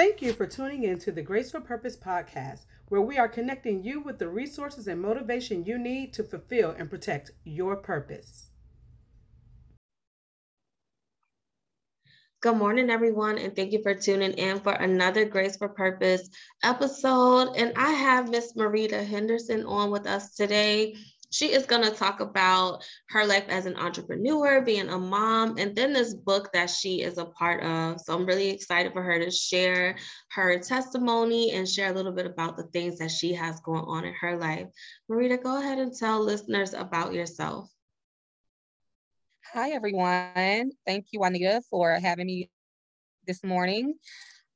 Thank you for tuning in to the Grace for Purpose podcast, where we are connecting you with the resources and motivation you need to fulfill and protect your purpose. Good morning, everyone, and thank you for tuning in for another Grace for Purpose episode. And I have Miss Maurita Henderson on with us today. She is going to talk about her life as an entrepreneur, being a mom, and then this book that she is a part of. So I'm really excited for her to share her testimony and share a little bit about the things that she has going on in her life. Maurita, go ahead and tell listeners about yourself. Hi, everyone. Thank you, Juanita, for having me this morning.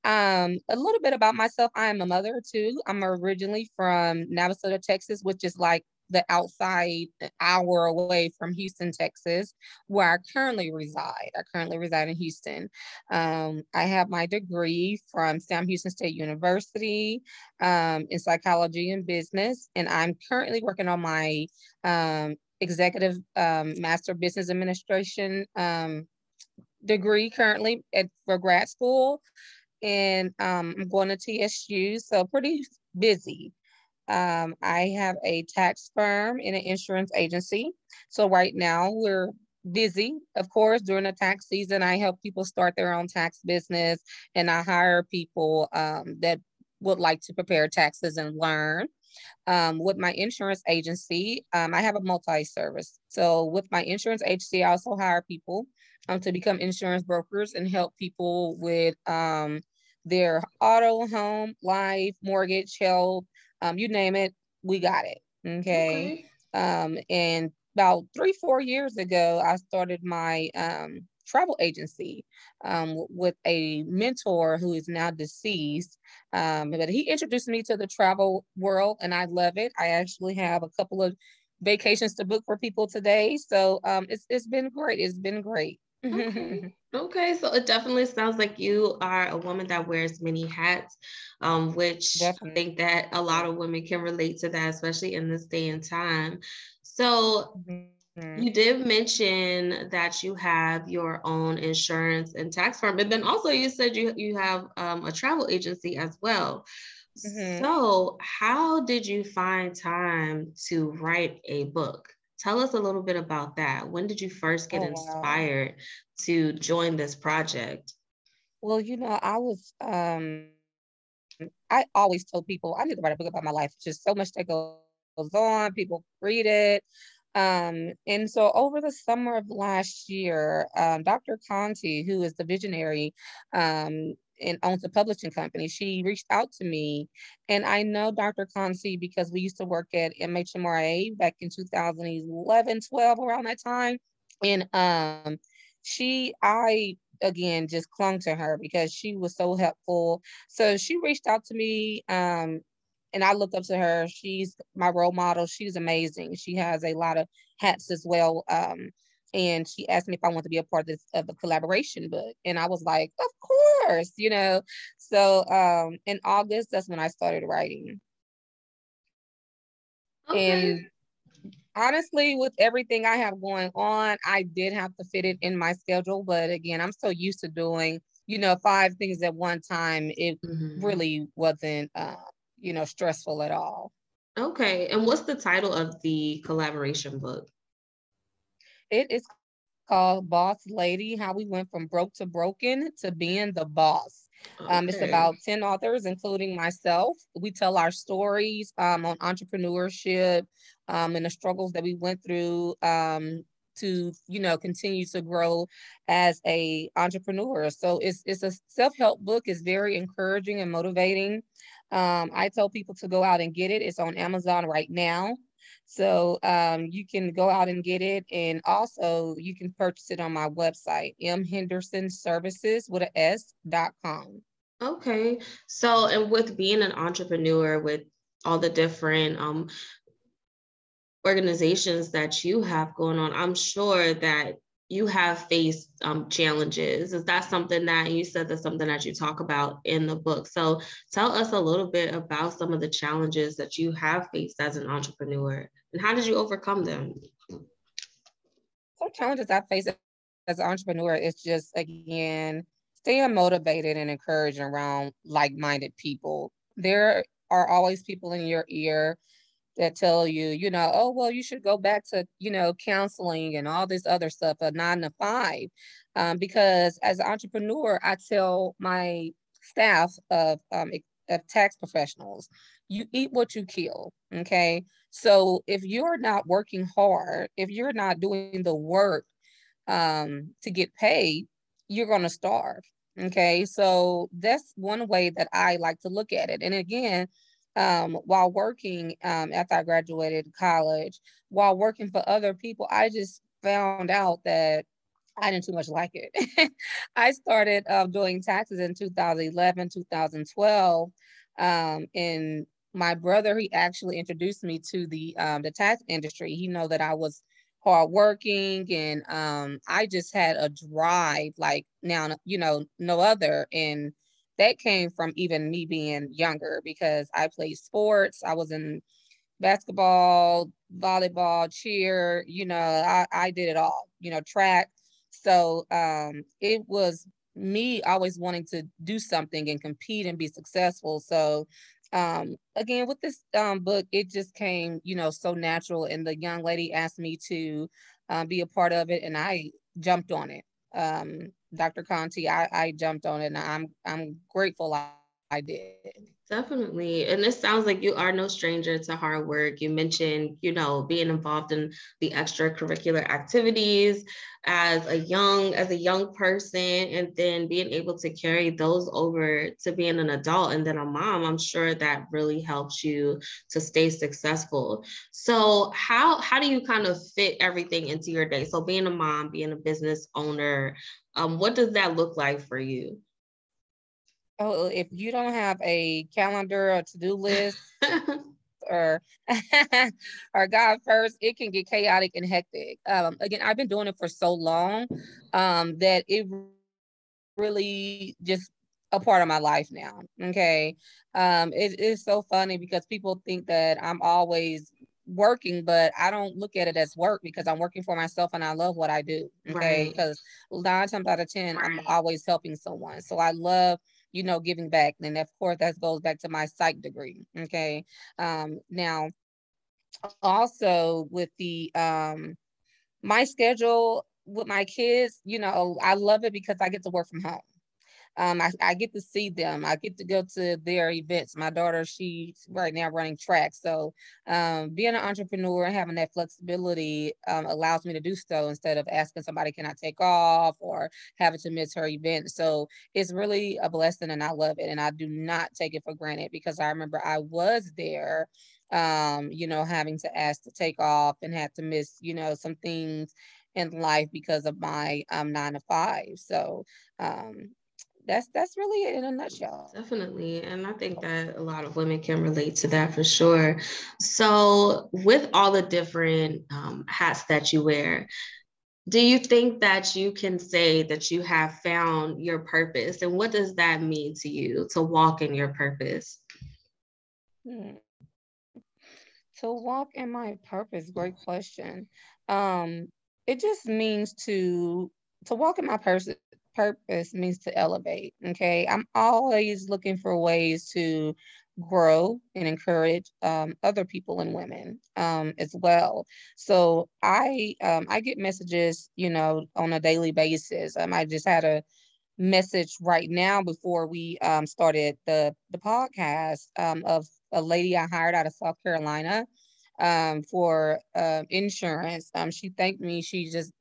Um, a little bit about myself. I am a mother too. I'm originally from Navasota, Texas, which is like the outside hour away from Houston, Texas, where I currently reside. I currently reside in Houston. Um, I have my degree from Sam Houston State University um, in psychology and business, and I'm currently working on my um, executive um, master business administration um, degree currently at for grad school and um, I'm going to TSU, so pretty busy. Um, I have a tax firm and an insurance agency. So right now we're busy. Of course, during the tax season, I help people start their own tax business and I hire people um, that would like to prepare taxes and learn. Um, with my insurance agency, um, I have a multi-service. So with my insurance agency, I also hire people um, to become insurance brokers and help people with um, their auto, home, life, mortgage, health, um, you name it, we got it. Okay. okay. Um, and about three, four years ago, I started my um, travel agency um, with a mentor who is now deceased. Um, but he introduced me to the travel world and I love it. I actually have a couple of vacations to book for people today. So um, it's, it's been great. It's been great. Okay. okay. So it definitely sounds like you are a woman that wears many hats, um, which definitely. I think that a lot of women can relate to that, especially in this day and time. So mm-hmm. you did mention that you have your own insurance and tax firm, but then also you said you, you have um, a travel agency as well. Mm-hmm. So, how did you find time to write a book? Tell us a little bit about that. When did you first get oh, inspired wow. to join this project? Well, you know, I was um I always told people I need to write a book about my life. It's just so much that goes on. People read it. Um, and so over the summer of last year, um, Dr. Conti, who is the visionary um, and owns a publishing company, she reached out to me. And I know Dr. Conti because we used to work at MHMRA back in 2011, 12, around that time. And um, she, I again just clung to her because she was so helpful. So she reached out to me um, and I look up to her. She's my role model. She's amazing. She has a lot of hats as well. Um, and she asked me if I want to be a part of this of a collaboration book, and I was like, of course, you know. So um, in August, that's when I started writing. Okay. And honestly, with everything I have going on, I did have to fit it in my schedule. But again, I'm so used to doing, you know, five things at one time. It mm-hmm. really wasn't, uh, you know, stressful at all. Okay. And what's the title of the collaboration book? It is called Boss Lady How We Went from Broke to Broken to Being the Boss. Okay. Um, it's about 10 authors, including myself. We tell our stories um, on entrepreneurship um, and the struggles that we went through um, to, you know, continue to grow as a entrepreneur. So it's, it's a self-help book. It's very encouraging and motivating. Um, I tell people to go out and get it. It's on Amazon right now. So um, you can go out and get it. And also you can purchase it on my website, m henderson services with a S dot com. Okay. So, and with being an entrepreneur with all the different um, organizations that you have going on, I'm sure that you have faced um, challenges. Is that something that you said that's something that you talk about in the book? So tell us a little bit about some of the challenges that you have faced as an entrepreneur and how did you overcome them? Some challenges I face as an entrepreneur is just again staying motivated and encouraged around like-minded people. There are always people in your ear that tell you, you know, oh well, you should go back to, you know, counseling and all this other stuff, a nine to five. Um, because as an entrepreneur, I tell my staff of um, of tax professionals, you eat what you kill. Okay. So if you're not working hard, if you're not doing the work um, to get paid, you're going to starve. Okay. So that's one way that I like to look at it. And again, um, while working um, after I graduated college, while working for other people, I just found out that I didn't too much like it. I started uh, doing taxes in 2011, 2012. Um, and my brother, he actually introduced me to the um, the tax industry. He know that I was hardworking and um, I just had a drive like now, you know, no other. And that came from even me being younger because I played sports. I was in basketball, volleyball, cheer, you know, I, I did it all, you know, track. So um, it was me always wanting to do something and compete and be successful. So um, again, with this um, book, it just came, you know, so natural. And the young lady asked me to um, be a part of it, and I jumped on it. Um, Dr. Conti, I, I jumped on it, and I'm I'm grateful I, I did. Definitely. And this sounds like you are no stranger to hard work. You mentioned, you know, being involved in the extracurricular activities as a young as a young person and then being able to carry those over to being an adult and then a mom. I'm sure that really helps you to stay successful. So, how how do you kind of fit everything into your day? So, being a mom, being a business owner, um, what does that look like for you? Oh, if you don't have a calendar or to-do list or or God first, it can get chaotic and hectic. Um, again, I've been doing it for so long um, that it really just a part of my life now. Okay. Um, it is so funny because people think that I'm always working, but I don't look at it as work because I'm working for myself and I love what I do. Okay. Because right. nine times out of 10, right. I'm always helping someone. So I love you know, giving back. And of course, that goes back to my psych degree. Okay. Um, now, also with the um, my schedule with my kids, you know, I love it because I get to work from home um, I, I get to see them. I get to go to their events. My daughter, she's right now running track. So um, being an entrepreneur and having that flexibility um, allows me to do so instead of asking somebody, can I take off or having to miss her event. So it's really a blessing and I love it. And I do not take it for granted because I remember I was there um, you know, having to ask to take off and had to miss, you know, some things in life because of my um, nine to five. So um, that's that's really it in a nutshell. Definitely. And I think that a lot of women can relate to that for sure. So, with all the different um, hats that you wear, do you think that you can say that you have found your purpose? And what does that mean to you to walk in your purpose? Hmm. To walk in my purpose, great question. Um, it just means to to walk in my purpose purpose means to elevate. Okay. I'm always looking for ways to grow and encourage um, other people and women um, as well. So I um, I get messages, you know, on a daily basis. Um, I just had a message right now before we um, started the the podcast um, of a lady I hired out of South Carolina for uh, insurance. She thanked me. She just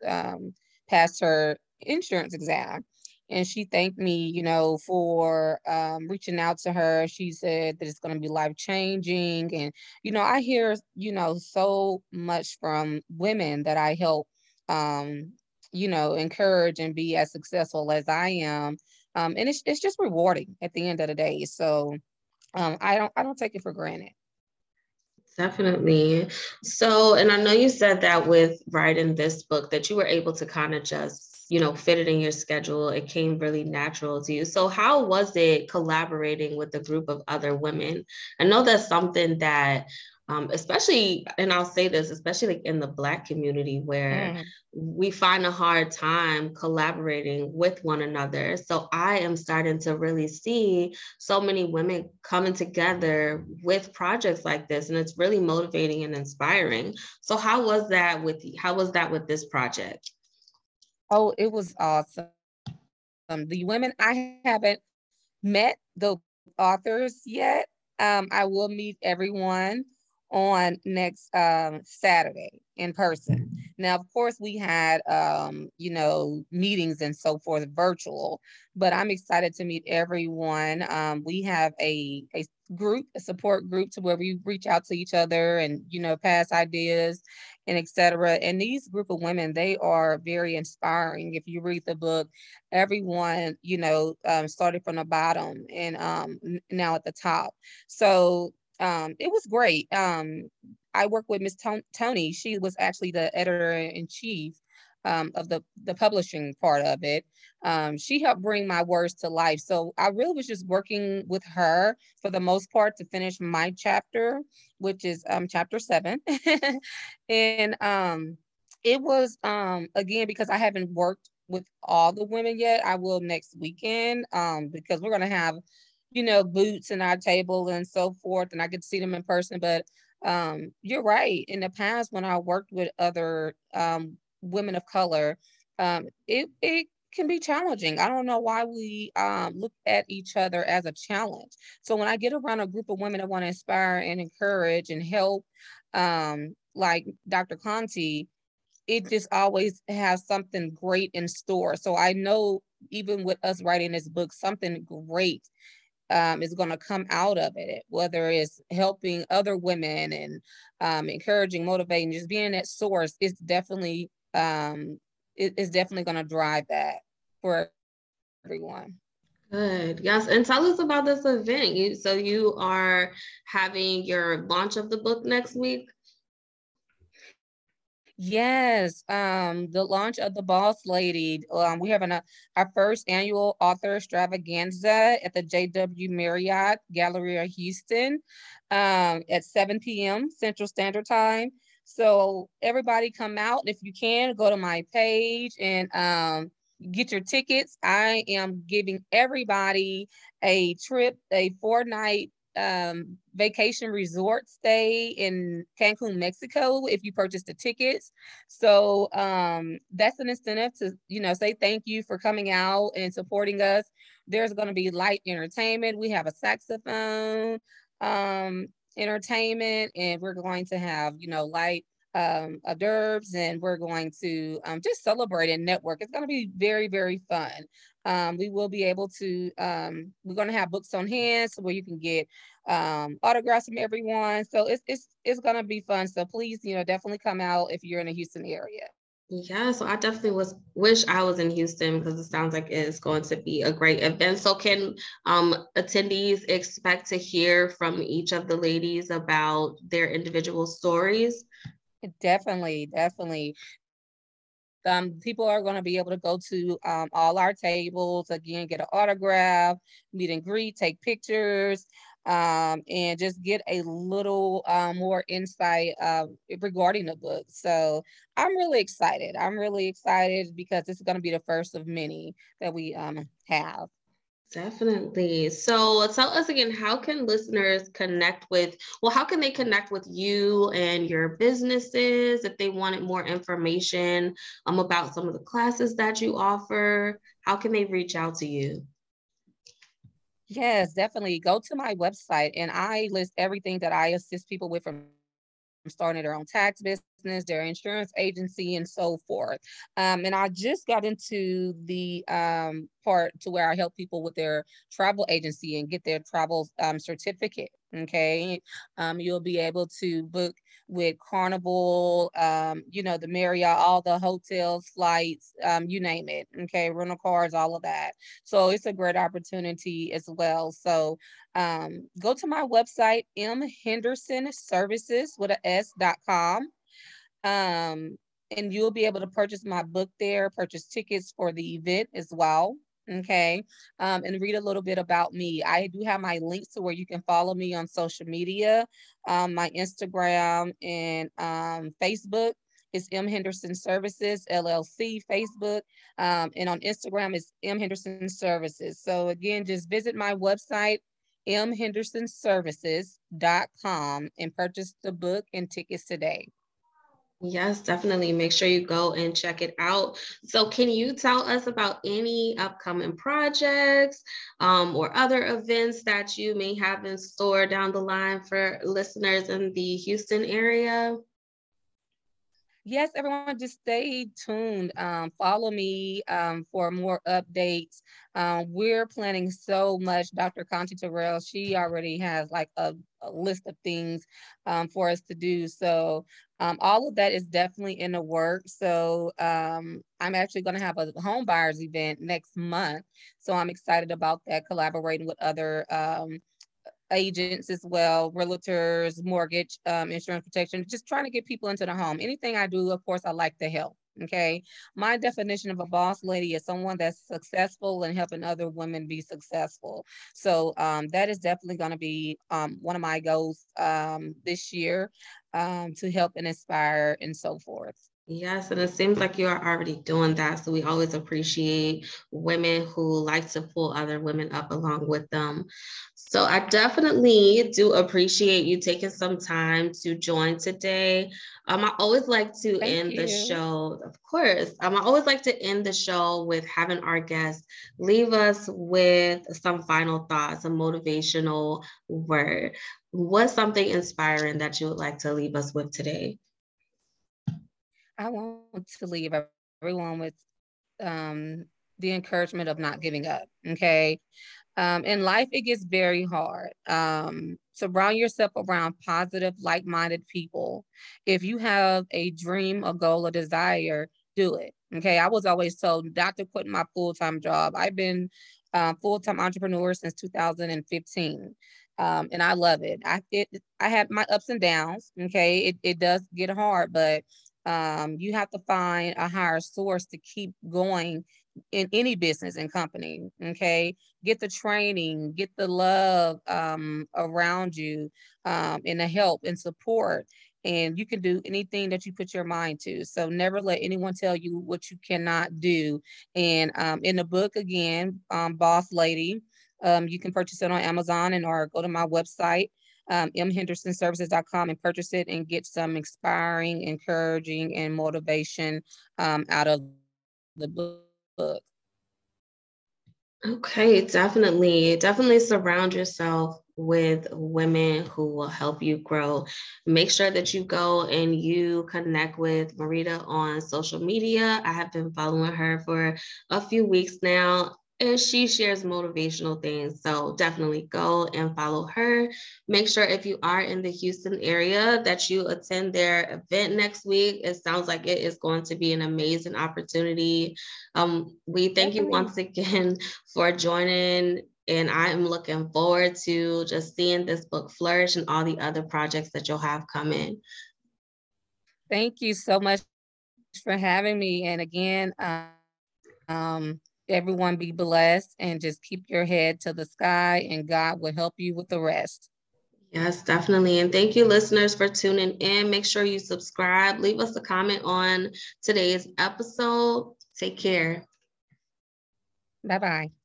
passed her insurance exam. And she thanked me you know for um, reaching out to her. She said that it's going to be life changing and you know i hear you know so much from women that i help um, you know encourage and be as successful as i am. Um, and it's, it's just rewarding at the end of the day. So um, i don't i don't take it for granted. Definitely. So, and I know you said that with writing this book that you were able to kind of just you know, fit it in your schedule. It came really natural to you. So, how was it collaborating with a group of other women? I know that's something that um, especially, and I'll say this, especially like in the Black community where mm. we find a hard time collaborating with one another. So I am starting to really see so many women coming together with projects like this, and it's really motivating and inspiring. So how was that with how was that with this project? Oh, it was awesome. Um, the women I haven't met the authors yet. Um, I will meet everyone on next um, Saturday in person. Now, of course, we had, um, you know, meetings and so forth virtual, but I'm excited to meet everyone. Um, we have a, a group, a support group to where we reach out to each other and, you know, pass ideas and etc. And these group of women, they are very inspiring. If you read the book, everyone, you know, um, started from the bottom and um, now at the top. So um, it was great. Um, I work with Miss Tony. She was actually the editor in chief um, of the the publishing part of it. Um, she helped bring my words to life. So I really was just working with her for the most part to finish my chapter, which is um, chapter seven, and um, it was um, again because I haven't worked with all the women yet. I will next weekend um, because we're gonna have you know, boots in our table and so forth, and I could see them in person. But um, you're right. In the past, when I worked with other um, women of color, um, it it can be challenging. I don't know why we um, look at each other as a challenge. So when I get around a group of women that want to inspire and encourage and help, um, like Dr. Conti, it just always has something great in store. So I know even with us writing this book, something great um, is going to come out of it, whether it's helping other women and um, encouraging, motivating, just being that source, it's definitely um, it, it's definitely going to drive that for everyone. Good. Yes. And tell us about this event. You so you are having your launch of the book next week. Yes, um, the launch of the Boss Lady. Um, we have an, uh, our first annual author extravaganza at the JW Marriott Galleria Houston um, at 7 p.m. Central Standard Time. So everybody come out if you can. Go to my page and um, get your tickets. I am giving everybody a trip, a four night um, vacation resort stay in Cancun, Mexico, if you purchase the tickets. So um, that's an incentive to, you know, say thank you for coming out and supporting us. There's going to be light entertainment. We have a saxophone um, entertainment, and we're going to have, you know, light um, hors d'oeuvres, and we're going to um, just celebrate and network. It's going to be very, very fun. Um, we will be able to, um, we're going to have books on hand so where you can get um, autographs from everyone. So it's, it's, it's going to be fun. So please, you know, definitely come out if you're in the Houston area. Yeah, so I definitely was wish I was in Houston because it sounds like it's going to be a great event. So can um, attendees expect to hear from each of the ladies about their individual stories? Definitely, definitely. Um, people are going to be able to go to um, all our tables again, get an autograph, meet and greet, take pictures, um, and just get a little uh, more insight uh, regarding the book. So I'm really excited. I'm really excited because this is going to be the first of many that we um, have. Definitely. So tell us again, how can listeners connect with, well, how can they connect with you and your businesses if they wanted more information um, about some of the classes that you offer? How can they reach out to you? Yes, definitely. Go to my website and I list everything that I assist people with from starting their own tax business, their insurance agency, and so forth. Um, and I just got into the um, part to where I help people with their travel agency and get their travel um, certificate. Okay, um, you'll be able to book with Carnival, um, you know, the Marriott, all the hotels, flights, um, you name it. Okay, rental cars, all of that. So it's a great opportunity as well. So um, go to my website, M Henderson Services with a S.com. Um, and you'll be able to purchase my book there, purchase tickets for the event as well. Okay, um, and read a little bit about me. I do have my links to where you can follow me on social media, um, my Instagram and um, Facebook. It's M Henderson Services LLC Facebook, um, and on Instagram is M Henderson Services. So again, just visit my website mhendersonservices.com and purchase the book and tickets today. Yes, definitely. Make sure you go and check it out. So, can you tell us about any upcoming projects um, or other events that you may have in store down the line for listeners in the Houston area? Yes, everyone, just stay tuned. Um, follow me um, for more updates. Um, we're planning so much. Dr. Conti Terrell, she already has like a, a list of things um, for us to do. So um, all of that is definitely in the work. So um, I'm actually going to have a home buyers event next month. So I'm excited about that, collaborating with other agents as well, realtors, mortgage, um, insurance protection, just trying to get people into the home. Anything I do, of course, I like to help. Okay. My definition of a boss lady is someone that's successful and helping other women be successful. So um, that is definitely going to be um, one of my goals um, this year um, to help and inspire and so forth. Yes, and it seems like you are already doing that. So we always appreciate women who like to pull other women up along with them. So I definitely do appreciate you taking some time to join today. Um, I always like to Thank end you. the show, of course. Um, I always like to end the show with having our guests leave us with some final thoughts, a motivational word. What's something inspiring that you would like to leave us with today? I want to leave everyone with um, the encouragement of not giving up. Okay. Um, in life, it gets very hard. Um, surround yourself around positive, like minded people. If you have a dream, a goal, a desire, do it. Okay. I was always told not to quit my full time job. I've been uh, full time entrepreneur since 2015. Um, and I love it. I it, I have my ups and downs. Okay, it, it does get hard, but um, you have to find a higher source to keep going in any business and company. Okay. Get the training, get the love um, around you um, and the help and support. And you can do anything that you put your mind to. So never let anyone tell you what you cannot do. And um, in the book, again, um, Boss Lady, um, you can purchase it on Amazon and or go to my website um, mhendersonservices.com and purchase it and get some inspiring, encouraging, and motivation um, out of the book. Okay, definitely. Definitely surround yourself with women who will help you grow. Make sure that you go and you connect with Maurita on social media. I have been following her for a few weeks now and she shares motivational things. So definitely go and follow her. Make sure if you are in the Houston area that you attend their event next week. It sounds like it is going to be an amazing opportunity. Um, we thank you once again for joining. And I am looking forward to just seeing this book flourish and all the other projects that you'll have coming. Thank you so much for having me. And again, um, everyone be blessed and just keep your head to the sky and God will help you with the rest. Yes, definitely. And thank you, listeners, for tuning in. Make sure you subscribe, leave us a comment on today's episode. Take care. Bye bye.